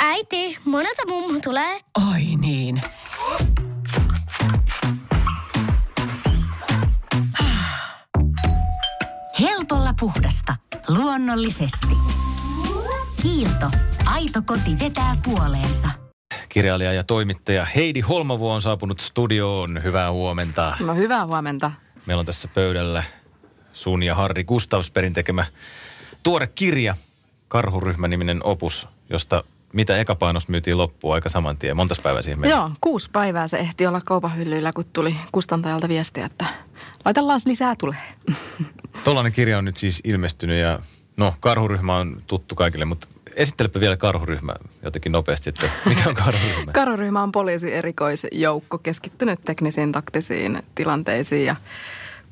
Äiti, monelta mummu tulee? Oi niin. Helpolla puhdasta. Luonnollisesti. Kiilto. Aito koti vetää puoleensa. Kirjailija ja toimittaja Heidi Holmavuo on saapunut studioon. Hyvää huomenta. No hyvää huomenta. Meillä on tässä pöydällä sun ja Harri Gustavsperin tekemä tuore kirja, Karhuryhmä-niminen opus, josta mitä ekapainos myytiin loppuun aika saman tien. Montas päivää siihen meni? Joo, kuusi päivää se ehti olla kaupan hyllyillä, kun tuli kustantajalta viestiä, että laitellaan lisää tulee. Tollainen kirja on nyt siis ilmestynyt ja no karhuryhmä on tuttu kaikille, mutta esittelepä vielä karhuryhmä jotenkin nopeasti, että mikä on karhuryhmä? Karhuryhmä on poliisi erikoisjoukko keskittynyt teknisiin taktisiin tilanteisiin ja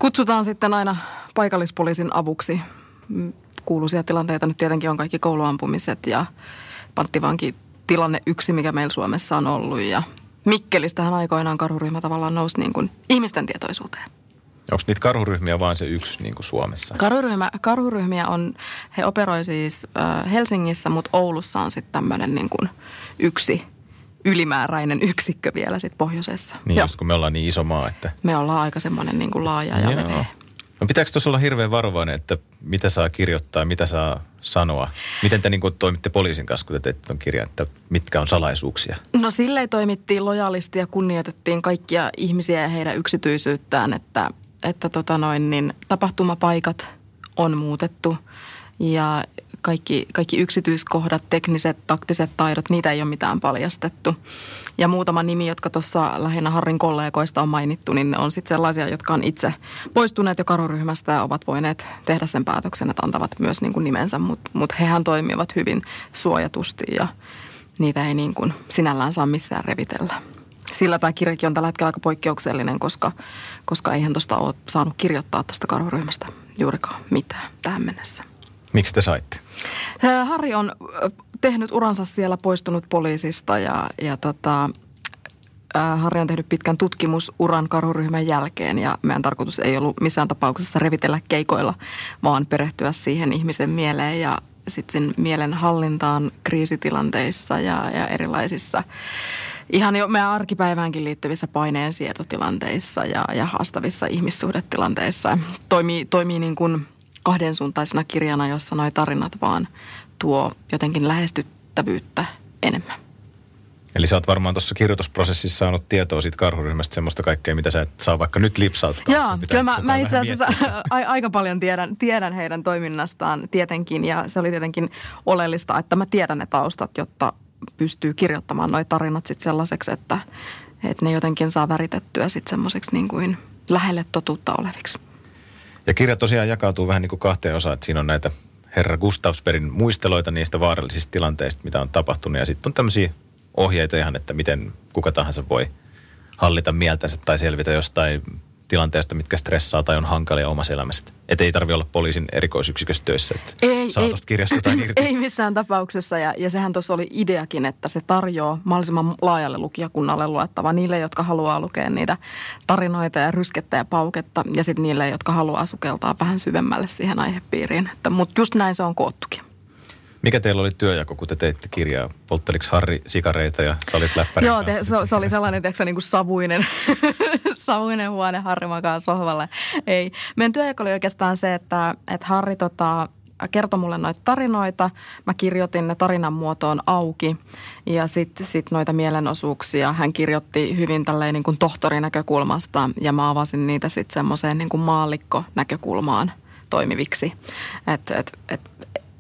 kutsutaan sitten aina paikallispoliisin avuksi. Mm, Kuuluisia tilanteita nyt tietenkin on kaikki kouluampumiset ja panttivanki tilanne yksi, mikä meillä Suomessa on ollut ja Mikkelistähän aikoinaan karhuryhmä tavallaan nousi niin kuin ihmisten tietoisuuteen. Onko niitä karhuryhmiä vain se yksi niin kuin Suomessa? Karhuryhmä, karhuryhmiä on, he operoi siis äh, Helsingissä, mutta Oulussa on sitten tämmöinen niin kuin yksi ylimääräinen yksikkö vielä sitten pohjoisessa. Niin Joo. just kun me ollaan niin iso maa, että... Me ollaan aika semmoinen niin kuin laaja ja Joo. leveä. No pitääkö tuossa olla hirveän varovainen, että mitä saa kirjoittaa, mitä saa sanoa? Miten te niin kuin toimitte poliisin kanssa, kun te teitte tuon kirjan, että mitkä on salaisuuksia? No silleen toimittiin lojaalisti ja kunnioitettiin kaikkia ihmisiä ja heidän yksityisyyttään, että, että tota noin, niin tapahtumapaikat on muutettu ja kaikki, kaikki yksityiskohdat, tekniset, taktiset taidot, niitä ei ole mitään paljastettu. Ja muutama nimi, jotka tuossa lähinnä Harrin kollegoista on mainittu, niin on sitten sellaisia, jotka on itse poistuneet jo karuryhmästä ja ovat voineet tehdä sen päätöksen, että antavat myös niin kuin nimensä, mutta mut hehän toimivat hyvin suojatusti ja niitä ei niin kuin sinällään saa missään revitellä. Sillä tämä kirjakin on tällä hetkellä aika poikkeuksellinen, koska, koska eihän tuosta ole saanut kirjoittaa tuosta karuryhmästä juurikaan mitään tähän mennessä. Miksi te saitte? Harri on tehnyt uransa siellä, poistunut poliisista ja, ja tota, Harri on tehnyt pitkän tutkimusuran karhuryhmän jälkeen ja meidän tarkoitus ei ollut missään tapauksessa revitellä keikoilla, vaan perehtyä siihen ihmisen mieleen ja sitten mielen hallintaan kriisitilanteissa ja, ja erilaisissa ihan jo meidän arkipäiväänkin liittyvissä paineensietotilanteissa ja, ja haastavissa ihmissuhdetilanteissa. Toimii, toimii niin kuin kahdensuuntaisena kirjana, jossa nuo tarinat vaan tuo jotenkin lähestyttävyyttä enemmän. Eli sä oot varmaan tuossa kirjoitusprosessissa saanut tietoa siitä karhuryhmästä semmoista kaikkea, mitä sä et saa vaikka nyt lipsauttaa. Joo, kyllä mä, mä itse asiassa a, aika paljon tiedän, tiedän heidän toiminnastaan tietenkin ja se oli tietenkin oleellista, että mä tiedän ne taustat, jotta pystyy kirjoittamaan nuo tarinat sitten sellaiseksi, että, että ne jotenkin saa väritettyä sitten semmoiseksi niin kuin lähelle totuutta oleviksi. Ja kirja tosiaan jakautuu vähän niin kuin kahteen osaan, että siinä on näitä herra Gustavsperin muisteloita niistä vaarallisista tilanteista, mitä on tapahtunut. Ja sitten on tämmöisiä ohjeita ihan, että miten kuka tahansa voi hallita mieltänsä tai selvitä jostain tilanteesta, mitkä stressaa tai on hankalia omassa elämässä. Että ei tarvi olla poliisin erikoisyksikössä töissä, että saa tuosta kirjasta jotain irti. Ei missään tapauksessa ja, ja sehän tuossa oli ideakin, että se tarjoaa mahdollisimman laajalle lukijakunnalle luettava niille, jotka haluaa lukea niitä tarinoita ja ryskettä ja pauketta ja sitten niille, jotka haluaa sukeltaa vähän syvemmälle siihen aihepiiriin. Mutta just näin se on koottukin. Mikä teillä oli työjako, kun te teitte kirjaa? Poltteliko Harri sikareita ja sä olit läppärin Joo, te, se, se oli sellainen, tiedätkö, niin kuin savuinen, savuinen huone Harri makaa sohvalle. Ei. Meidän työjako oli oikeastaan se, että, että Harri tota, kertoi mulle noita tarinoita. Mä kirjoitin ne tarinan muotoon auki ja sitten sit noita mielenosuuksia hän kirjoitti hyvin tälleen niin kuin tohtorinäkökulmasta ja mä avasin niitä sitten semmoiseen niin kuin maallikkonäkökulmaan toimiviksi. Et, et, et,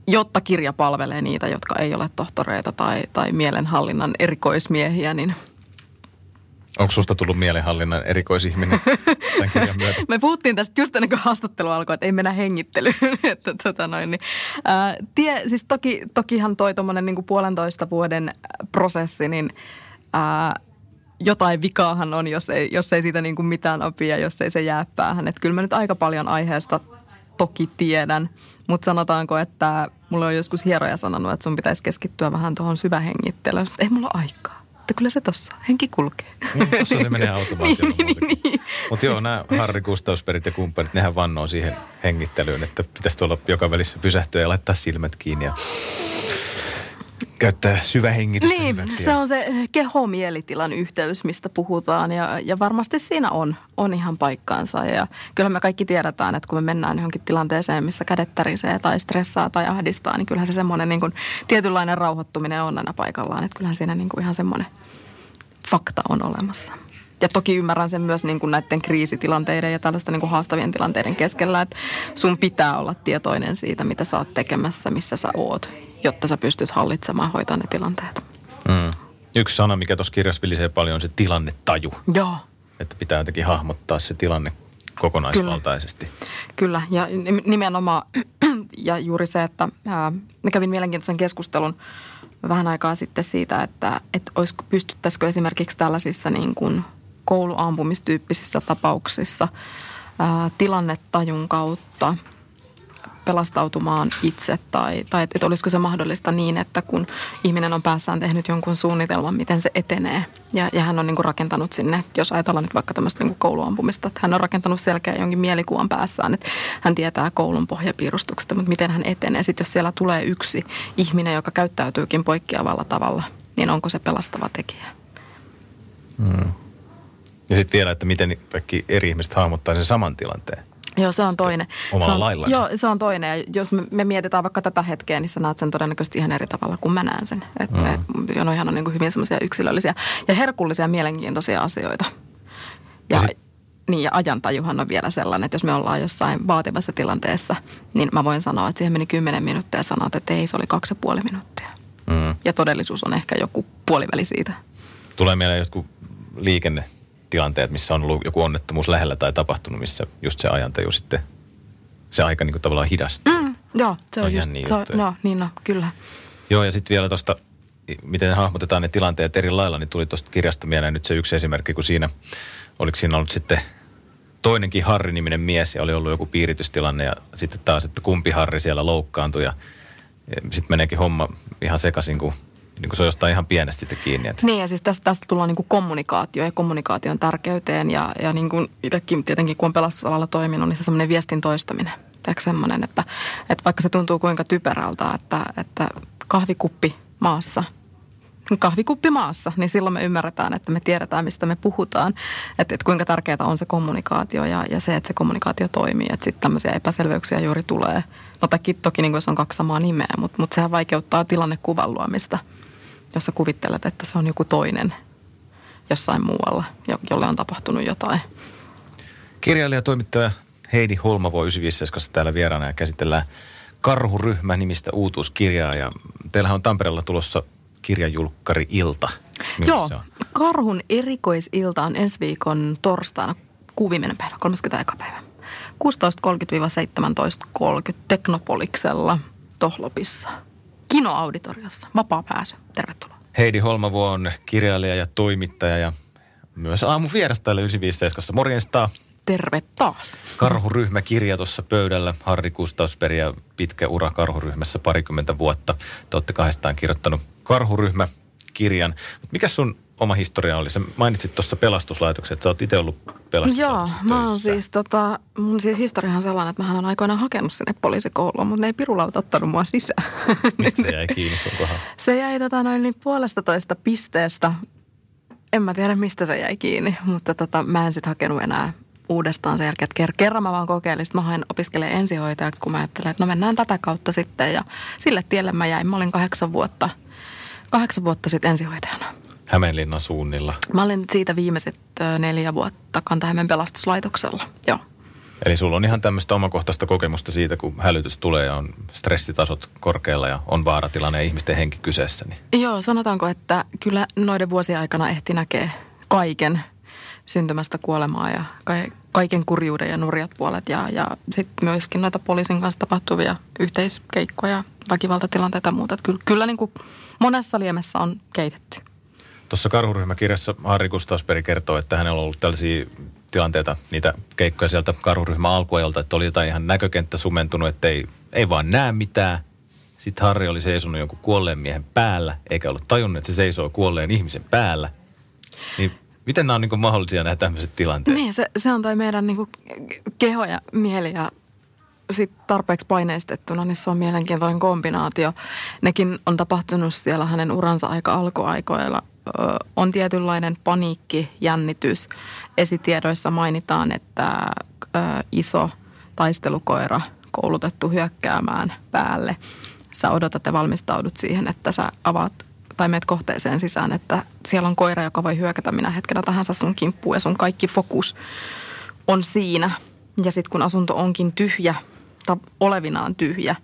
jotta kirja palvelee niitä, jotka ei ole tohtoreita tai, tai mielenhallinnan erikoismiehiä, niin Onko susta tullut mielenhallinnan erikoisihminen tämän kirjan myötä? Me puhuttiin tästä just ennen kuin haastattelu alkoi, että ei mennä hengittelyyn. että, tota noin, niin, ää, tie, siis toki, tokihan toi tuommoinen niin puolentoista vuoden prosessi, niin ää, jotain vikaahan on, jos ei, jos ei siitä niin kuin mitään opia, jos ei se jää päähän. Että kyllä mä nyt aika paljon aiheesta toki tiedän, mutta sanotaanko, että mulla on joskus hieroja sanonut, että sun pitäisi keskittyä vähän tuohon syvähengittelyyn. Ei mulla ole aikaa. että kyllä se tossa, henki kulkee. Mm, Tuossa se menee automaatiolla niin, niin, niin. Mutta joo, nämä Harri Gustavsperit ja kumppanit, nehän vannoo siihen hengittelyyn, että pitäisi tuolla joka välissä pysähtyä ja laittaa silmät kiinni ja käyttää syvähengitystä Niin, hyväksi. se on se keho-mielitilan yhteys, mistä puhutaan ja, ja varmasti siinä on, on ihan paikkaansa. Ja kyllä me kaikki tiedetään, että kun me mennään johonkin tilanteeseen, missä kädet tärisee tai stressaa tai ahdistaa, niin kyllähän se semmoinen niin kuin, tietynlainen rauhoittuminen on aina paikallaan. Että kyllähän siinä niin kuin ihan semmoinen fakta on olemassa. Ja toki ymmärrän sen myös niin kuin näiden kriisitilanteiden ja tällaisten niin kuin haastavien tilanteiden keskellä, että sun pitää olla tietoinen siitä, mitä sä oot tekemässä, missä sä oot, jotta sä pystyt hallitsemaan ja hoitamaan ne tilanteet. Mm. Yksi sana, mikä tuossa kirjassa vilisee paljon, on se tilannetaju. Joo, Että pitää jotenkin hahmottaa se tilanne kokonaisvaltaisesti. kyllä. Ja nim- nimenomaan, ja juuri se, että ää, mä kävin mielenkiintoisen keskustelun vähän aikaa sitten siitä, että, että olisiko, pystyttäisikö esimerkiksi tällaisissa niin kuin kouluampumistyyppisissä tapauksissa ää, tilannetajun kautta pelastautumaan itse tai, tai että, että olisiko se mahdollista niin, että kun ihminen on päässään tehnyt jonkun suunnitelman, miten se etenee ja, ja hän on niin kuin rakentanut sinne, jos ajatellaan nyt vaikka tämmöistä niin kuin kouluampumista, että hän on rakentanut selkeä jonkin mielikuvan päässään, että hän tietää koulun pohjapiirustuksesta, mutta miten hän etenee. Sitten jos siellä tulee yksi ihminen, joka käyttäytyykin poikkeavalla tavalla, niin onko se pelastava tekijä? Ja sitten vielä, että miten kaikki eri ihmiset hahmottaa sen saman tilanteen. Joo, se on toinen. omalla se on, laillansa. Joo, se on toinen. Ja jos me, me mietitään vaikka tätä hetkeä, niin sä näet sen todennäköisesti ihan eri tavalla kuin mä näen sen. Että mm. et, et, noihan on niin kuin hyvin semmoisia yksilöllisiä ja herkullisia mielenkiintoisia asioita. Ja, Ja sit- niin, ja ajantajuhan on vielä sellainen, että jos me ollaan jossain vaativassa tilanteessa, niin mä voin sanoa, että siihen meni kymmenen minuuttia ja sanoa, että ei, se oli kaksi ja puoli minuuttia. Mm. Ja todellisuus on ehkä joku puoliväli siitä. Tulee mieleen jotkut liikennetilanteet, missä on ollut joku onnettomuus lähellä tai tapahtunut, missä just se ajantaju sitten, se aika niin kuin tavallaan hidastuu. Mm. Joo, se on ihan just, niin se on, no niin no, kyllä. Joo, ja sitten vielä tuosta, miten hahmotetaan ne tilanteet eri lailla, niin tuli tuosta kirjasta mieleen nyt se yksi esimerkki, kun siinä, oliko siinä ollut sitten toinenkin Harri-niminen mies ja oli ollut joku piiritystilanne ja sitten taas, että kumpi Harri siellä loukkaantui ja sitten meneekin homma ihan sekaisin, kun, niin kuin se on jostain ihan pienestä sitten kiinni. Että, Niin ja siis tästä, tästä tullaan niin kuin kommunikaatio ja kommunikaation tärkeyteen ja, ja niin kuin itsekin tietenkin kun on pelastusalalla toiminut, niin se semmoinen viestin toistaminen. Semmoinen, että, että vaikka se tuntuu kuinka typerältä, että, että kahvikuppi maassa, kahvikuppi maassa, niin silloin me ymmärretään, että me tiedetään, mistä me puhutaan. Että, että kuinka tärkeää on se kommunikaatio ja, ja se, että se kommunikaatio toimii. Että sitten tämmöisiä epäselvyyksiä juuri tulee. No toki, toki niin kuin jos on kaksi samaa nimeä, mutta, mutta sehän vaikeuttaa tilannekuvan luomista jos sä kuvittelet, että se on joku toinen jossain muualla, jo- jolle on tapahtunut jotain. Kirjailija ja toimittaja Heidi Holmavo 957 täällä vieraana ja käsitellään Karhuryhmä nimistä uutuuskirjaa ja teillähän on Tampereella tulossa kirjajulkkari Ilta. Milloin Joo, on? Karhun erikoisilta on ensi viikon torstaina kuuvimeinen päivä, 30 päivä. 16.30-17.30 Teknopoliksella Tohlopissa. Kinoauditoriossa. Vapaa pääsy. Tervetuloa. Heidi Holmavo on kirjailija ja toimittaja ja myös aamu vieras täällä 957. Morjesta. Terve taas. Karhuryhmäkirja tuossa pöydällä. Harri Kustavsberg ja pitkä ura karhuryhmässä parikymmentä vuotta. Te olette kahdestaan kirjoittanut Karhuryhmäkirjan. Mikä sun oma historia oli? Sä mainitsit tuossa pelastuslaitoksen, että sä oot itse ollut Joo, pelastuslaitoksessa mä oon siis tota, mun siis historiahan on sellainen, että mä on aikoinaan hakenut sinne poliisikouluun, mutta ne ei pirulauta ottanut mua sisään. Mistä se jäi kiinni sun kohdalla? Se jäi tota noin niin puolesta toista pisteestä. En mä tiedä, mistä se jäi kiinni, mutta tota, mä en sitten hakenut enää uudestaan sen jälkeen. että ker- kerran mä vaan kokeilin, sitten mä hain opiskelemaan ensihoitajaksi, kun mä ajattelin, että no mennään tätä kautta sitten. Ja sille tielle mä jäin. Mä olin kahdeksan vuotta, kahdeksan vuotta sitten ensihoitajana. Hämeenlinnan suunnilla. Mä olin siitä viimeiset neljä vuotta Kantahämeen pelastuslaitoksella. Joo. Eli sulla on ihan tämmöistä omakohtaista kokemusta siitä, kun hälytys tulee ja on stressitasot korkealla ja on vaaratilanne ja ihmisten henki kyseessä. Niin Joo, sanotaanko, että kyllä noiden vuosien aikana ehti näkee kaiken syntymästä kuolemaa ja ka- kaiken kurjuuden ja nurjat puolet. Ja, ja sitten myöskin noita poliisin kanssa tapahtuvia yhteiskeikkoja, väkivaltatilanteita ja muuta. Että kyllä, kyllä niin kuin monessa liemessä on keitetty. Tuossa karhuryhmäkirjassa Harri Kustavsberg kertoo, että hänellä on ollut tällaisia tilanteita, niitä keikkoja sieltä karhuryhmän alkuajalta, että oli jotain ihan näkökenttä sumentunut, että ei, ei vaan näe mitään. Sitten Harri oli seisonut jonkun kuolleen miehen päällä, eikä ollut tajunnut, että se seisoo kuolleen ihmisen päällä. Niin miten nämä on niin mahdollisia nämä tämmöiset tilanteet? Niin, se, se on toi meidän niin keho ja mieli ja sit tarpeeksi paineistettuna, niin se on mielenkiintoinen kombinaatio. Nekin on tapahtunut siellä hänen uransa aika alkuaikoilla. On tietynlainen paniikki, jännitys. Esitiedoissa mainitaan, että iso taistelukoira koulutettu hyökkäämään päälle. Sä odotat ja valmistaudut siihen, että sä avaat tai meet kohteeseen sisään, että siellä on koira, joka voi hyökätä minä hetkenä tahansa sun kimppuun ja sun kaikki fokus on siinä. Ja sitten kun asunto onkin tyhjä, tai olevinaan tyhjä,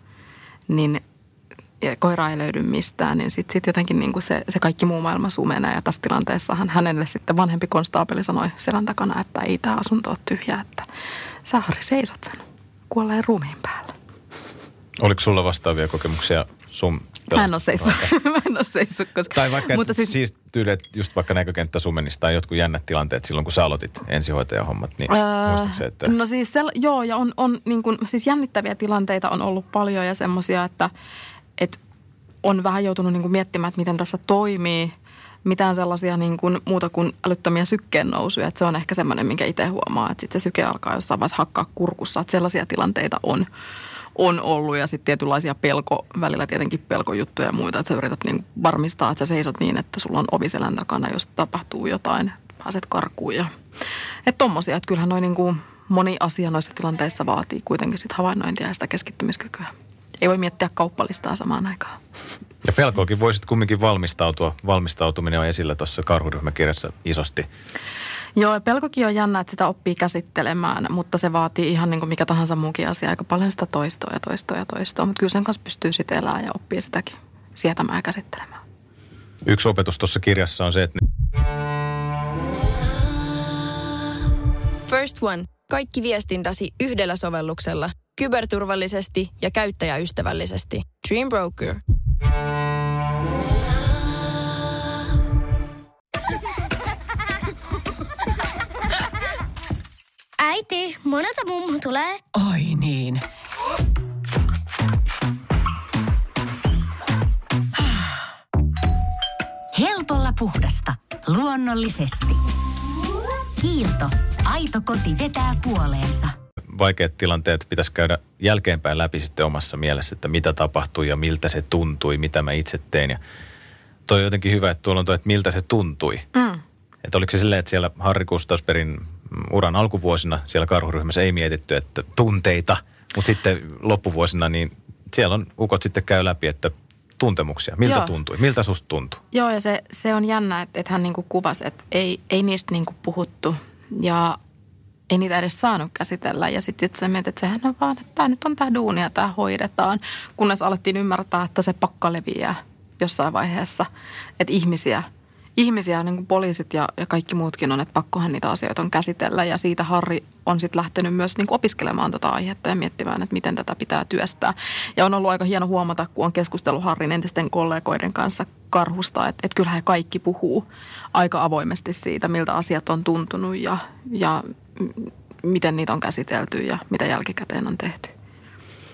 niin ja koira ei löydy mistään, niin sitten sit jotenkin niin kuin se, se kaikki muu maailma sumenee. Ja tässä tilanteessahan hänelle sitten vanhempi konstaapeli sanoi selän takana, että ei tämä asunto ole tyhjä, että sä Harri seisot sen kuolleen ruumiin päällä. Oliko sulla vastaavia kokemuksia sun Mä en ole seissyt, mä en ole seissyt koska... Tai vaikka, Mutta siis, siis tyyli, että just vaikka näkökenttä sumenista tai jotkut jännät tilanteet silloin, kun sä aloitit ensihoitajahommat, niin öö, se, että... No siis, sel, joo, ja on, on niin kuin, siis jännittäviä tilanteita on ollut paljon ja semmoisia, että, että on vähän joutunut niin kuin miettimään, että miten tässä toimii. Mitään sellaisia niin kuin, muuta kuin älyttömiä sykkeen nousuja. Että se on ehkä semmoinen, minkä itse huomaa, että sitten se syke alkaa jossain vaiheessa hakkaa kurkussa. Että sellaisia tilanteita on on ollut ja sitten tietynlaisia pelko, välillä tietenkin pelkojuttuja ja muita, että sä yrität niin varmistaa, että sä seisot niin, että sulla on oviselän takana, jos tapahtuu jotain, pääset karkuun ja että tommosia, että kyllähän noin niin kuin moni asia noissa tilanteissa vaatii kuitenkin sit havainnointia ja sitä keskittymiskykyä. Ei voi miettiä kauppalistaa samaan aikaan. Ja pelkoakin voisit kumminkin valmistautua. Valmistautuminen on esillä tuossa karhuryhmäkirjassa isosti. Joo, pelkokin on jännä, että sitä oppii käsittelemään, mutta se vaatii ihan niin kuin mikä tahansa muukin asia aika paljon sitä toistoa ja toistoa ja toistoa. Mutta kyllä sen kanssa pystyy sitten elämään ja oppii sitäkin sietämään ja käsittelemään. Yksi opetus tuossa kirjassa on se, että... First One. Kaikki viestintäsi yhdellä sovelluksella. Kyberturvallisesti ja käyttäjäystävällisesti. Dream Broker. Äiti, monelta mummu tulee? Oi niin. Helpolla puhdasta. Luonnollisesti. Kiilto. Aito koti vetää puoleensa. Vaikeat tilanteet pitäisi käydä jälkeenpäin läpi sitten omassa mielessä, että mitä tapahtui ja miltä se tuntui, mitä mä itse tein. Ja toi on jotenkin hyvä, että tuolla on toi, että miltä se tuntui. Mm. Että oliko se silleen, että siellä Harri Kustasperin uran alkuvuosina siellä karhuryhmässä ei mietitty, että tunteita, mutta sitten loppuvuosina niin siellä on ukot sitten käy läpi, että tuntemuksia. Miltä Joo. tuntui? Miltä susta tuntui? Joo, ja se, se on jännä, että, että hän niinku kuvasi, että ei, ei niistä niinku puhuttu ja ei niitä edes saanut käsitellä. Ja sitten sit se mietit, että sehän on vaan, että tämä nyt on tämä duuni ja tämä hoidetaan. Kunnes alettiin ymmärtää, että se pakka leviää jossain vaiheessa. Että ihmisiä – ihmisiä, niin kuin poliisit ja, ja kaikki muutkin on, että pakkohan niitä asioita on käsitellä. Ja siitä Harri on sitten lähtenyt myös niin kuin opiskelemaan tätä aihetta ja miettimään, että miten tätä pitää työstää. Ja on ollut aika hieno huomata, kun on keskustellut Harrin entisten kollegoiden kanssa karhusta, että, että kyllähän kaikki puhuu aika avoimesti siitä, miltä asiat on tuntunut ja, ja miten niitä on käsitelty ja mitä jälkikäteen on tehty.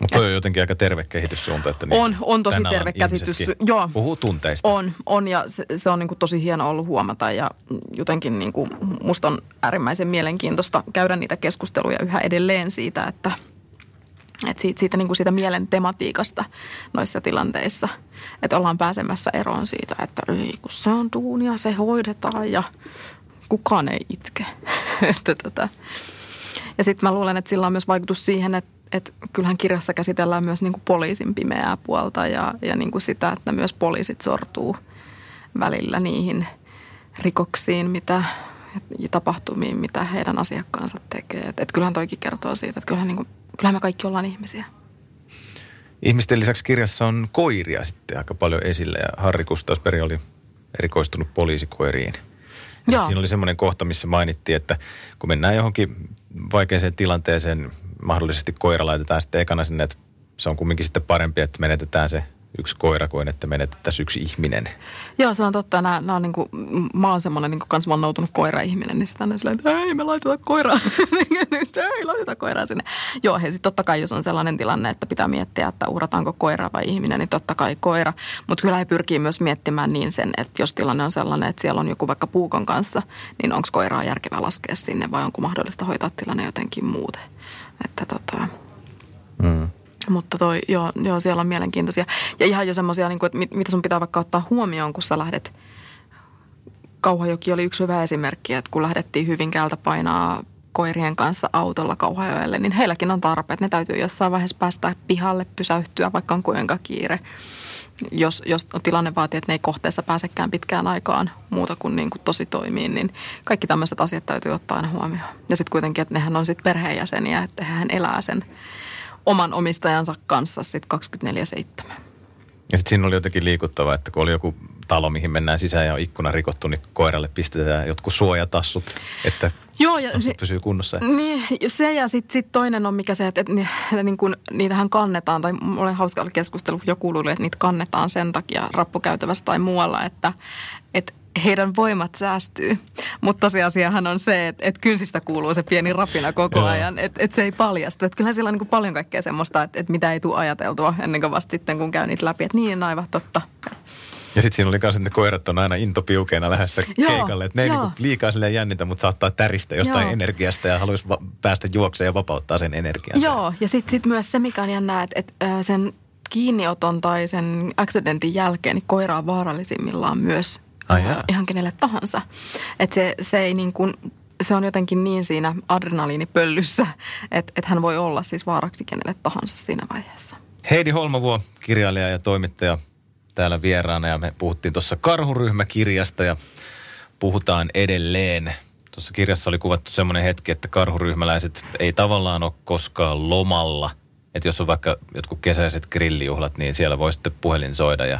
Mutta toi on jotenkin aika terve kehityssuunta. Että niin on, on tosi terve käsitys. Joo, puhuu tunteista. On, on ja se, se on niin kuin tosi hieno ollut huomata ja jotenkin niin kuin musta on äärimmäisen mielenkiintoista käydä niitä keskusteluja yhä edelleen siitä, että, että siitä, siitä, niin kuin siitä mielen tematiikasta noissa tilanteissa. Että ollaan pääsemässä eroon siitä, että ei kun se on duunia, se hoidetaan ja kukaan ei itke. että tota. Ja sitten mä luulen, että sillä on myös vaikutus siihen, että että kyllähän kirjassa käsitellään myös niin kuin poliisin pimeää puolta ja, ja niin kuin sitä, että myös poliisit sortuu välillä niihin rikoksiin, mitä ja tapahtumiin, mitä heidän asiakkaansa tekee. Et, et kyllähän toikin kertoo siitä, että kyllähän, niin kuin, kyllähän me kaikki ollaan ihmisiä. Ihmisten lisäksi kirjassa on koiria sitten aika paljon esillä ja Harri Kustasperi oli erikoistunut poliisikoiriin. Ja siinä oli semmoinen kohta, missä mainittiin, että kun mennään johonkin vaikeaseen tilanteeseen, mahdollisesti koira laitetaan sitten ekana sinne, että se on kumminkin sitten parempi, että menetetään se yksi koira kuin että menetettäisiin yksi ihminen. Joo, se on totta. Nää, nää on niinku, mä oon semmoinen niinku kans vannoutunut koira-ihminen, niin sitä on silleen, että ei me laiteta koiraa. Nyt ei laiteta koiraa sinne. Joo, ja sitten totta kai, jos on sellainen tilanne, että pitää miettiä, että uhrataanko koira vai ihminen, niin totta kai koira. Mutta kyllä he pyrkii myös miettimään niin sen, että jos tilanne on sellainen, että siellä on joku vaikka puukon kanssa, niin onko koiraa järkevää laskea sinne vai onko mahdollista hoitaa tilanne jotenkin muuten. Että tota, Mm. Mutta toi, joo, joo, siellä on mielenkiintoisia. Ja ihan jo semmoisia, niin että mit, mitä sun pitää vaikka ottaa huomioon, kun sä lähdet. Kauhajoki oli yksi hyvä esimerkki, että kun lähdettiin Hyvinkäältä painaa koirien kanssa autolla Kauhajoelle, niin heilläkin on tarpeet. Ne täytyy jossain vaiheessa päästä pihalle, pysäyttyä, vaikka on kuinka kiire. Jos, jos tilanne vaatii, että ne ei kohteessa pääsekään pitkään aikaan muuta kuin, niin kuin tosi toimii, niin kaikki tämmöiset asiat täytyy ottaa aina huomioon. Ja sitten kuitenkin, että nehän on sitten perheenjäseniä, että hän elää sen oman omistajansa kanssa sitten 24-7. Ja sitten siinä oli jotenkin liikuttava, että kun oli joku talo, mihin mennään sisään ja on ikkuna rikottu, niin koiralle pistetään jotkut suojatassut, että Joo, ja tassut pysyy kunnossa. Niin, se ja sitten sit toinen on mikä se, että, että ni, niin kun, niitähän kannetaan, tai oli hauska keskustelu, joku luuli, että niitä kannetaan sen takia rappukäytävässä tai muualla, että heidän voimat säästyy. Mutta tosiasiahan on se, että, että kynsistä kuuluu se pieni rapina koko Joo. ajan, että, että se ei paljastu. Että kyllähän siellä on niin paljon kaikkea semmoista, että, että mitä ei tule ajateltua ennen kuin vasta sitten, kun käy niitä läpi. Että niin, aivan totta. Ja sitten siinä oli myös, että ne koirat on aina intopiukeina lähdössä Joo, keikalle. Että ne ei joo. niinku liikaa silleen jännitä, mutta saattaa täristä jostain Joo. energiasta ja haluaisi va- päästä juokseen ja vapauttaa sen energiansa. Joo, ja sitten sit myös se, mikä on jännää, että, ää, sen kiinnioton tai sen accidentin jälkeen niin koira on vaarallisimmillaan myös Ai ihan kenelle tahansa. Että se, se ei niin kuin, se on jotenkin niin siinä adrenaliinipöllyssä, että, että hän voi olla siis vaaraksi kenelle tahansa siinä vaiheessa. Heidi Holmavuo, kirjailija ja toimittaja täällä vieraana ja me puhuttiin tuossa karhuryhmäkirjasta ja puhutaan edelleen. Tuossa kirjassa oli kuvattu semmoinen hetki, että karhuryhmäläiset ei tavallaan ole koskaan lomalla. Että jos on vaikka jotkut kesäiset grillijuhlat, niin siellä voi sitten puhelin soida ja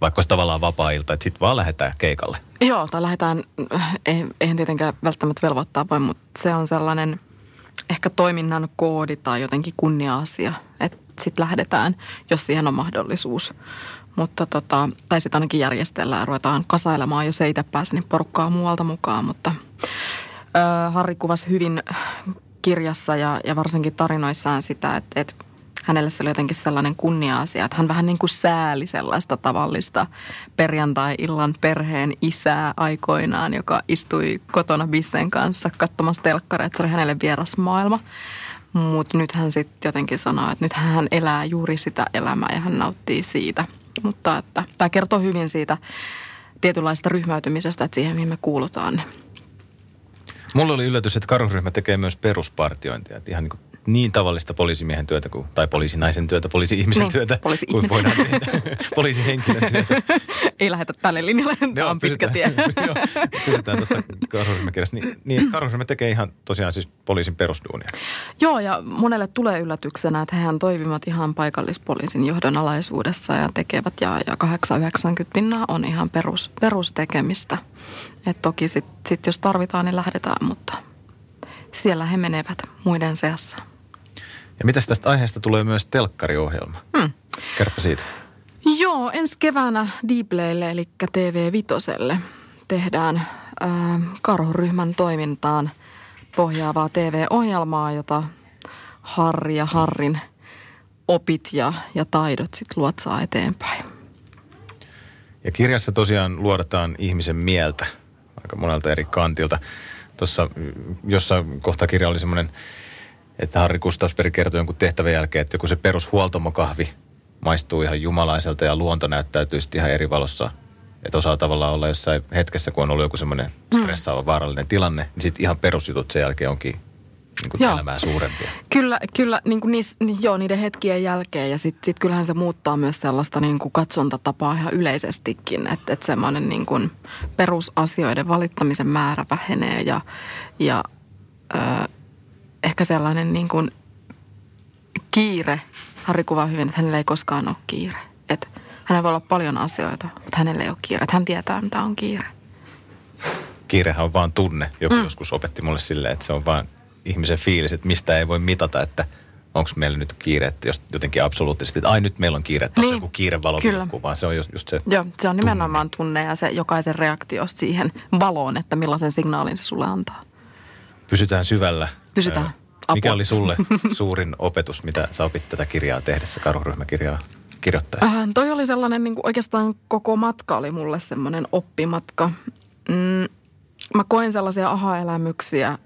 vaikka olisi tavallaan vapaa-ilta, että sitten vaan lähdetään keikalle. Joo, tai lähdetään, ei, eihän tietenkään välttämättä velvoittaa voi, mutta se on sellainen ehkä toiminnan koodi tai jotenkin kunnia-asia, että sitten lähdetään, jos siihen on mahdollisuus. Mutta tota, tai sitten ainakin järjestellään ruvetaan kasailemaan, jos ei itse pääse, niin porukkaa muualta mukaan. Mutta ö, Harri kuvasi hyvin kirjassa ja, ja varsinkin tarinoissaan sitä, että, että hänelle se oli jotenkin sellainen kunnia-asia, että hän vähän niin kuin sääli sellaista tavallista perjantai-illan perheen isää aikoinaan, joka istui kotona bissen kanssa katsomassa telkkareita. Se oli hänelle vieras maailma. Mutta nyt hän sitten jotenkin sanoo, että nyt hän elää juuri sitä elämää ja hän nauttii siitä. Mutta että tämä kertoo hyvin siitä tietynlaista ryhmäytymisestä, että siihen mihin me kuulutaan. Mulla oli yllätys, että karhuryhmä tekee myös peruspartiointia. Että ihan niin, niin tavallista poliisimiehen työtä kuin, tai poliisinaisen työtä, poliisi-ihmisen Niin, työtä poliisi-ihminen. kuin voidaan tehdä. Poliisihenkilön työtä. Ei lähetä tälle linjalle, tämä on pitkä tie. Joo, pysytään tuossa karhuryhmäkirjassa. Niin, niin karhuryhmä tekee ihan tosiaan siis poliisin perusduunia. Joo, ja monelle tulee yllätyksenä, että hehän toimivat ihan paikallispoliisin johdon alaisuudessa ja tekevät, ja, ja 890 pinnaa on ihan perus, perustekemistä. Et toki sitten sit jos tarvitaan, niin lähdetään, mutta siellä he menevät muiden seassa. Ja mitäs tästä aiheesta tulee myös telkkariohjelma? Hmm. Kerropa siitä. Joo, ensi keväänä Deeplaylle, eli TV Vitoselle, tehdään ää, karhuryhmän toimintaan pohjaavaa TV-ohjelmaa, jota Harri ja Harrin opit ja, ja taidot sitten luotsaa eteenpäin. Ja kirjassa tosiaan luodataan ihmisen mieltä aika monelta eri kantilta. Tuossa jossain kohtaa kirja oli semmoinen, että Harri Kustavsberg kertoi jonkun tehtävän jälkeen, että joku se perushuoltomokahvi maistuu ihan jumalaiselta ja luonto näyttäytyy sitten ihan eri valossa. Että osaa tavallaan olla jossain hetkessä, kun on ollut joku semmoinen stressaava, vaarallinen tilanne, niin sitten ihan perusjutut sen jälkeen onkin niin kuin Joo. elämää suurempia. Kyllä, kyllä niin kuin niis, niin, joo, niiden hetkien jälkeen ja sitten sit kyllähän se muuttaa myös sellaista niin kuin katsontatapaa ihan yleisestikin, että et semmoinen niin kuin perusasioiden valittamisen määrä vähenee ja, ja ö, ehkä sellainen niin kuin kiire, Harri kuvaa hyvin, että hänellä ei koskaan ole kiire. Että hänellä voi olla paljon asioita, mutta hänellä ei ole kiire. Että hän tietää, mitä on kiire. Kiirehän on vaan tunne. Joku mm. joskus opetti mulle silleen, että se on vaan ihmisen fiilis, että mistä ei voi mitata, että onko meillä nyt kiire, että jos jotenkin absoluuttisesti, että ai nyt meillä on kiire, tuossa Niin, joku kiire vaan se on just, just se. Joo, se on nimenomaan tunne ja se jokaisen reaktio siihen valoon, että millaisen signaalin se sulle antaa. Pysytään syvällä. Pysytään. Ö, Mikä Apua. oli sulle suurin opetus, mitä sä opit tätä kirjaa tehdessä, karhuryhmäkirjaa kirjoittaessa? Äh, toi oli sellainen, niin kuin oikeastaan koko matka oli mulle semmoinen oppimatka. Mm, mä koin sellaisia aha-elämyksiä,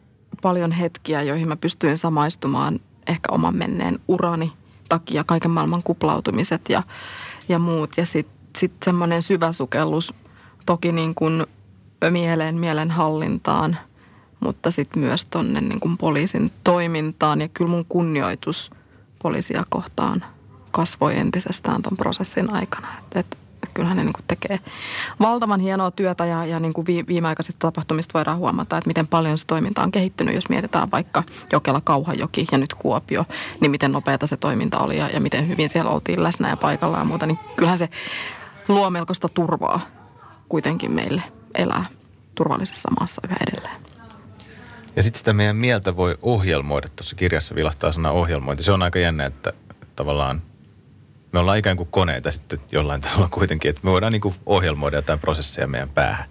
paljon hetkiä, joihin mä pystyin samaistumaan ehkä oman menneen urani takia, kaiken maailman kuplautumiset ja, ja muut. Ja sitten sit semmoinen syvä sukellus toki niin kuin mieleen, mielen hallintaan, mutta sitten myös tonne niin poliisin toimintaan. Ja kyllä mun kunnioitus poliisia kohtaan kasvoi entisestään ton prosessin aikana. Et, et kyllähän ne niin kuin tekee valtavan hienoa työtä ja, ja niin kuin vi, viimeaikaisista tapahtumista voidaan huomata, että miten paljon se toiminta on kehittynyt, jos mietitään vaikka Jokela, Kauhajoki ja nyt Kuopio, niin miten nopeata se toiminta oli ja, ja miten hyvin siellä oltiin läsnä ja paikalla ja muuta, niin kyllähän se luo melkoista turvaa kuitenkin meille elää turvallisessa maassa yhä edelleen. Ja sitten sitä meidän mieltä voi ohjelmoida. Tuossa kirjassa vilahtaa sana ohjelmointi. Se on aika jännä, että tavallaan me ollaan ikään kuin koneita sitten jollain tasolla kuitenkin, että me voidaan niin kuin ohjelmoida jotain prosesseja meidän päähän.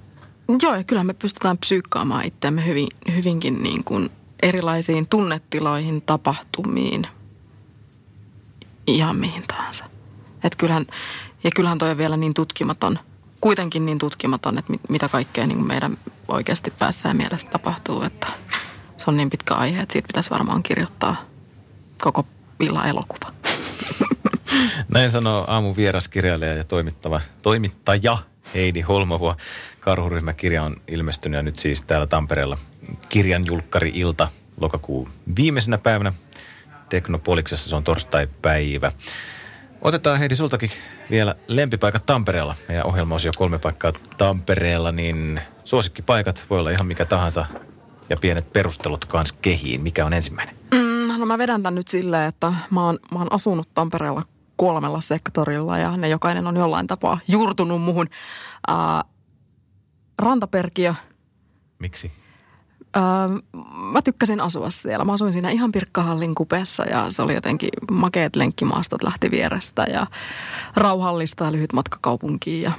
Joo, ja kyllä me pystytään psyykkaamaan itseämme hyvin, hyvinkin niin kuin erilaisiin tunnetiloihin, tapahtumiin, ihan mihin tahansa. Et kyllähän, ja kyllähän toi on vielä niin tutkimaton, kuitenkin niin tutkimaton, että mit, mitä kaikkea niin meidän oikeasti päässä ja mielessä tapahtuu, että se on niin pitkä aihe, että siitä pitäisi varmaan kirjoittaa koko illan elokuva. Näin sanoo aamun vieraskirjailija ja toimittava, toimittaja Heidi Holmovuo. Karhuryhmäkirja on ilmestynyt ja nyt siis täällä Tampereella kirjan julkkari-ilta lokakuun viimeisenä päivänä. Teknopoliksessa se on torstai-päivä. Otetaan Heidi sultakin vielä lempipaikat Tampereella. Meidän ohjelma on jo kolme paikkaa Tampereella, niin suosikkipaikat voi olla ihan mikä tahansa ja pienet perustelut kans kehiin. Mikä on ensimmäinen? Mm, no mä vedän tän nyt silleen, että mä oon, mä oon asunut Tampereella kolmella sektorilla ja ne jokainen on jollain tapaa juurtunut muhun. Ää, rantaperkiö. Miksi? Ää, mä tykkäsin asua siellä. Mä asuin siinä ihan Pirkkahallin kupeessa ja se oli jotenkin makeet lenkkimaastot lähti vierestä ja rauhallista ja lyhyt matka kaupunkiin. Ja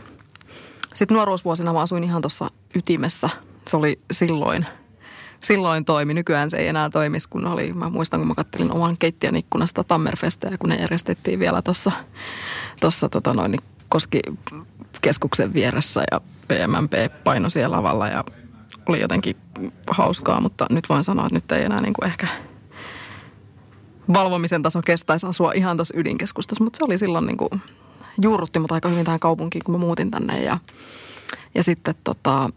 sitten nuoruusvuosina mä asuin ihan tuossa ytimessä. Se oli silloin silloin toimi. Nykyään se ei enää toimisi, kun oli, mä muistan, kun mä kattelin oman keittiön ikkunasta Tammerfesteä, kun ne järjestettiin vielä tuossa tossa, tota noin, niin Koski-keskuksen vieressä ja PMMP paino siellä lavalla ja oli jotenkin hauskaa, mutta nyt voin sanoa, että nyt ei enää niin kuin ehkä valvomisen taso kestäisi asua ihan tuossa ydinkeskustassa, mutta se oli silloin niin kuin, juurrutti mut aika hyvin tähän kaupunkiin, kun mä muutin tänne ja, ja sitten tota,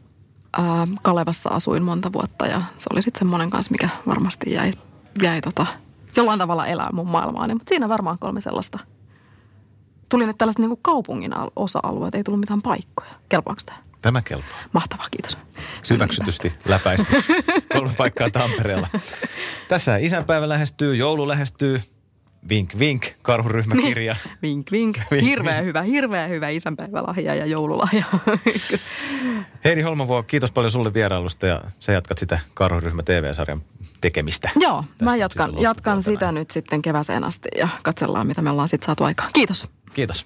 ää, Kalevassa asuin monta vuotta ja se oli sitten semmoinen kanssa, mikä varmasti jäi, jäi tota, jollain tavalla elää mun maailmaani. Mutta siinä varmaan kolme sellaista. Tuli nyt tällaiset niin kaupungin al- osa-alueet, ei tullut mitään paikkoja. Kelpaako tämä? Tämä kelpaa. Mahtavaa, kiitos. Syväksytysti läpäistä. Kolme paikkaa Tampereella. Tässä isänpäivä lähestyy, joulu lähestyy. Vink, vink, karhuryhmäkirja. Vink, vink. Vink, Hirveä hyvä, hirveä hyvä isänpäivälahja ja joululahja. Heidi Holmavuo, kiitos paljon sulle vierailusta ja sä jatkat sitä Karhuryhmä TV-sarjan tekemistä. Joo, Tässä mä jatkan, jatkan sitä nyt sitten keväseen asti ja katsellaan, mitä me ollaan sitten saatu aikaan. Kiitos. Kiitos.